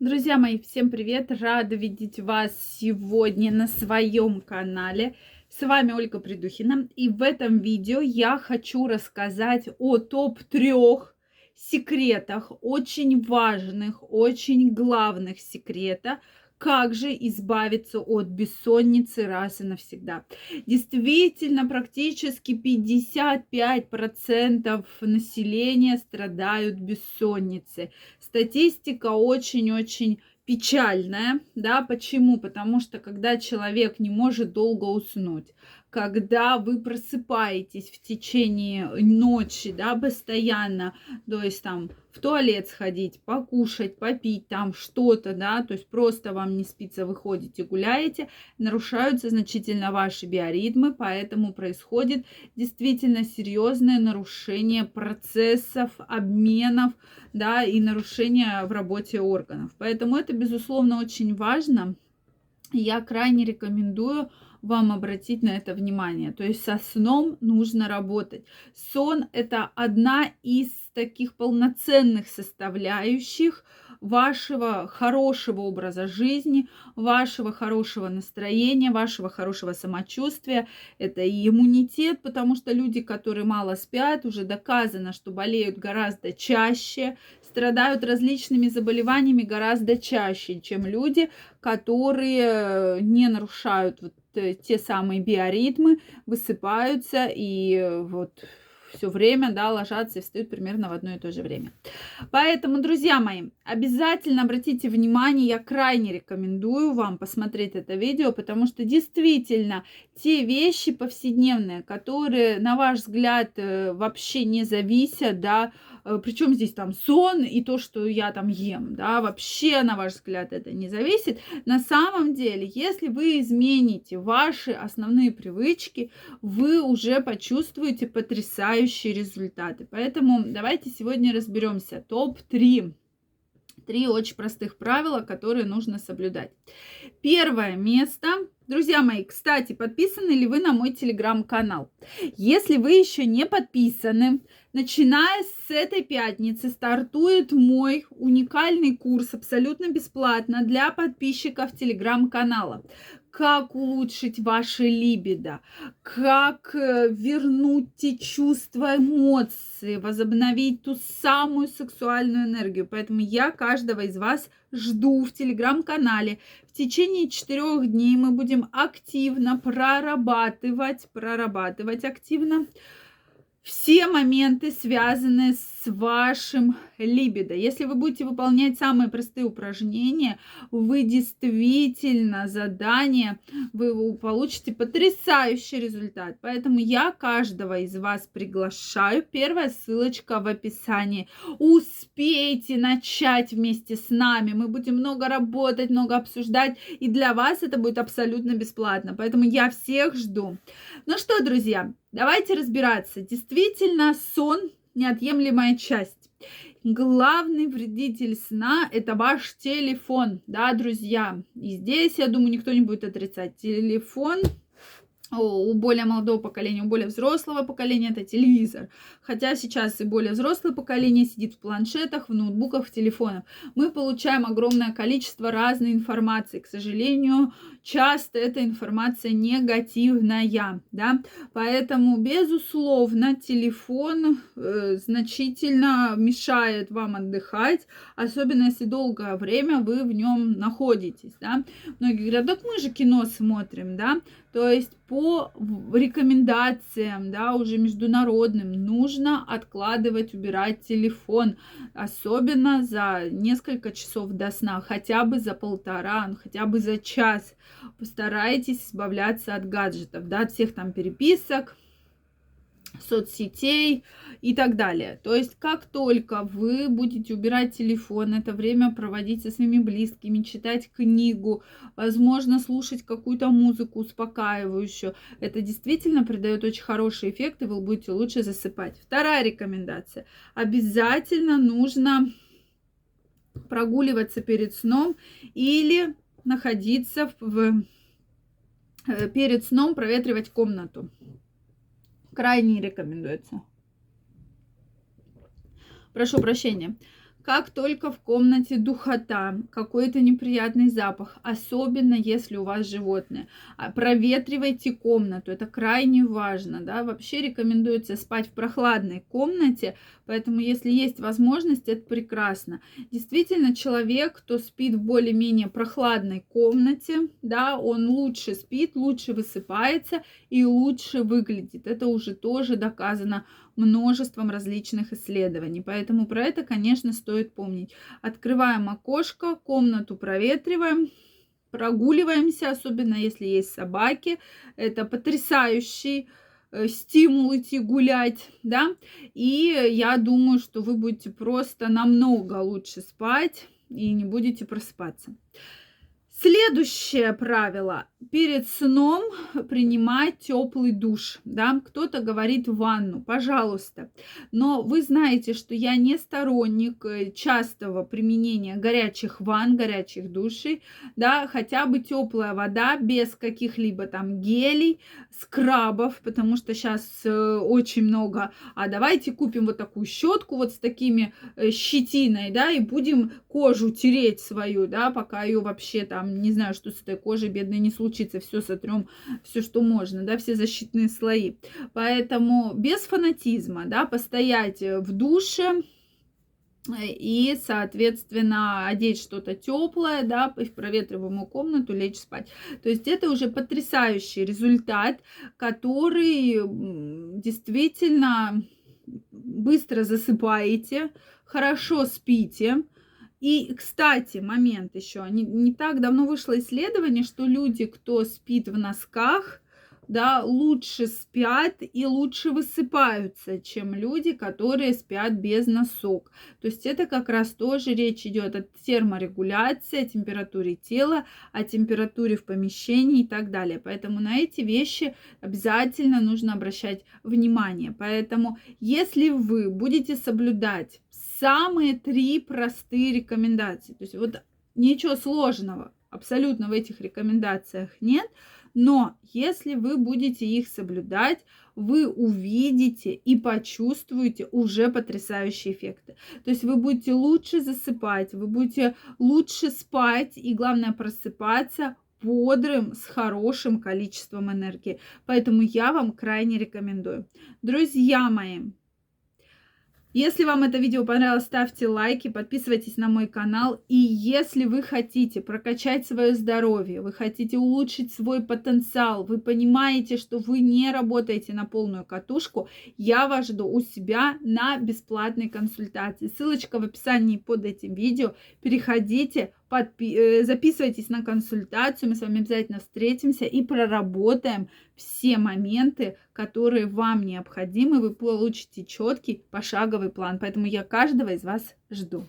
Друзья мои, всем привет! Рада видеть вас сегодня на своем канале. С вами Ольга Придухина. И в этом видео я хочу рассказать о топ-3 секретах, очень важных, очень главных секретах, как же избавиться от бессонницы раз и навсегда. Действительно, практически 55% населения страдают бессонницей. Статистика очень-очень печальная, да, почему? Потому что когда человек не может долго уснуть, когда вы просыпаетесь в течение ночи, да, постоянно, то есть там в туалет сходить, покушать, попить там что-то, да, то есть просто вам не спится, вы ходите, гуляете, нарушаются значительно ваши биоритмы, поэтому происходит действительно серьезное нарушение процессов, обменов, да, и нарушение в работе органов. Поэтому это, безусловно, очень важно. Я крайне рекомендую вам обратить на это внимание. То есть со сном нужно работать. Сон – это одна из таких полноценных составляющих вашего хорошего образа жизни, вашего хорошего настроения, вашего хорошего самочувствия. Это и иммунитет, потому что люди, которые мало спят, уже доказано, что болеют гораздо чаще, страдают различными заболеваниями гораздо чаще, чем люди, которые не нарушают вот Э, те самые биоритмы высыпаются и э, вот все время, да, ложатся и встают примерно в одно и то же время. Поэтому, друзья мои, обязательно обратите внимание, я крайне рекомендую вам посмотреть это видео, потому что действительно те вещи повседневные, которые, на ваш взгляд, э, вообще не зависят, да, Э, причем здесь там сон и то, что я там ем, да, вообще, на ваш взгляд, это не зависит. На самом деле, если вы измените ваши основные привычки, вы уже почувствуете потрясающие результаты. Поэтому давайте сегодня разберемся. Топ-3 три очень простых правила, которые нужно соблюдать. Первое место. Друзья мои, кстати, подписаны ли вы на мой телеграм-канал? Если вы еще не подписаны, начиная с этой пятницы стартует мой уникальный курс абсолютно бесплатно для подписчиков телеграм-канала как улучшить ваше либидо, как э, вернуть те чувства, эмоции, возобновить ту самую сексуальную энергию. Поэтому я каждого из вас жду в телеграм-канале. В течение четырех дней мы будем активно прорабатывать, прорабатывать активно все моменты, связанные с вашим либидо. Если вы будете выполнять самые простые упражнения, вы действительно задание, вы получите потрясающий результат. Поэтому я каждого из вас приглашаю. Первая ссылочка в описании. Успейте начать вместе с нами. Мы будем много работать, много обсуждать. И для вас это будет абсолютно бесплатно. Поэтому я всех жду. Ну что, друзья, Давайте разбираться. Действительно, сон – неотъемлемая часть. Главный вредитель сна – это ваш телефон, да, друзья. И здесь, я думаю, никто не будет отрицать. Телефон у более молодого поколения, у более взрослого поколения это телевизор. Хотя сейчас и более взрослое поколение сидит в планшетах, в ноутбуках, в телефонах. Мы получаем огромное количество разной информации. К сожалению, часто эта информация негативная, да. Поэтому, безусловно, телефон э, значительно мешает вам отдыхать, особенно если долгое время вы в нем находитесь, да. Многие говорят, так мы же кино смотрим, да. То есть по рекомендациям, да, уже международным, нужно откладывать, убирать телефон, особенно за несколько часов до сна, хотя бы за полтора, ну, хотя бы за час. Постарайтесь избавляться от гаджетов, да, от всех там переписок, соцсетей и так далее. То есть, как только вы будете убирать телефон, это время проводить со своими близкими, читать книгу, возможно, слушать какую-то музыку успокаивающую, это действительно придает очень хороший эффект, и вы будете лучше засыпать. Вторая рекомендация. Обязательно нужно прогуливаться перед сном или находиться в э, перед сном проветривать комнату крайне рекомендуется. Прошу прощения. Как только в комнате духота, какой-то неприятный запах, особенно если у вас животное, а, проветривайте комнату, это крайне важно, да, вообще рекомендуется спать в прохладной комнате, поэтому если есть возможность, это прекрасно. Действительно, человек, кто спит в более-менее прохладной комнате, да, он лучше спит, лучше высыпается и лучше выглядит. Это уже тоже доказано множеством различных исследований. Поэтому про это, конечно, стоит помнить. Открываем окошко, комнату проветриваем, прогуливаемся, особенно если есть собаки. Это потрясающий э, стимул идти гулять, да, и я думаю, что вы будете просто намного лучше спать и не будете просыпаться. Следующее правило. Перед сном принимать теплый душ. Да? Кто-то говорит ванну, пожалуйста. Но вы знаете, что я не сторонник э, частого применения горячих ванн, горячих душей. Да? Хотя бы теплая вода без каких-либо там гелей, скрабов, потому что сейчас э, очень много. А давайте купим вот такую щетку вот с такими э, щетиной, да, и будем кожу тереть свою, да, пока ее вообще там, не знаю, что с этой кожей бедной не случится, все сотрем, все, что можно, да, все защитные слои. Поэтому без фанатизма, да, постоять в душе, и, соответственно, одеть что-то теплое, да, в проветриваемую комнату, лечь спать. То есть это уже потрясающий результат, который действительно быстро засыпаете, хорошо спите, и, кстати, момент еще. Не, не так давно вышло исследование, что люди, кто спит в носках, да, лучше спят и лучше высыпаются, чем люди, которые спят без носок. То есть это как раз тоже речь идет о терморегуляции, о температуре тела, о температуре в помещении и так далее. Поэтому на эти вещи обязательно нужно обращать внимание. Поэтому если вы будете соблюдать самые три простые рекомендации. То есть вот ничего сложного абсолютно в этих рекомендациях нет, но если вы будете их соблюдать, вы увидите и почувствуете уже потрясающие эффекты. То есть вы будете лучше засыпать, вы будете лучше спать и, главное, просыпаться бодрым, с хорошим количеством энергии. Поэтому я вам крайне рекомендую. Друзья мои, если вам это видео понравилось, ставьте лайки, подписывайтесь на мой канал. И если вы хотите прокачать свое здоровье, вы хотите улучшить свой потенциал, вы понимаете, что вы не работаете на полную катушку, я вас жду у себя на бесплатной консультации. Ссылочка в описании под этим видео. Переходите, подпи- э, записывайтесь на консультацию, мы с вами обязательно встретимся и проработаем все моменты, которые вам необходимы, вы получите четкий пошаговый план. Поэтому я каждого из вас жду.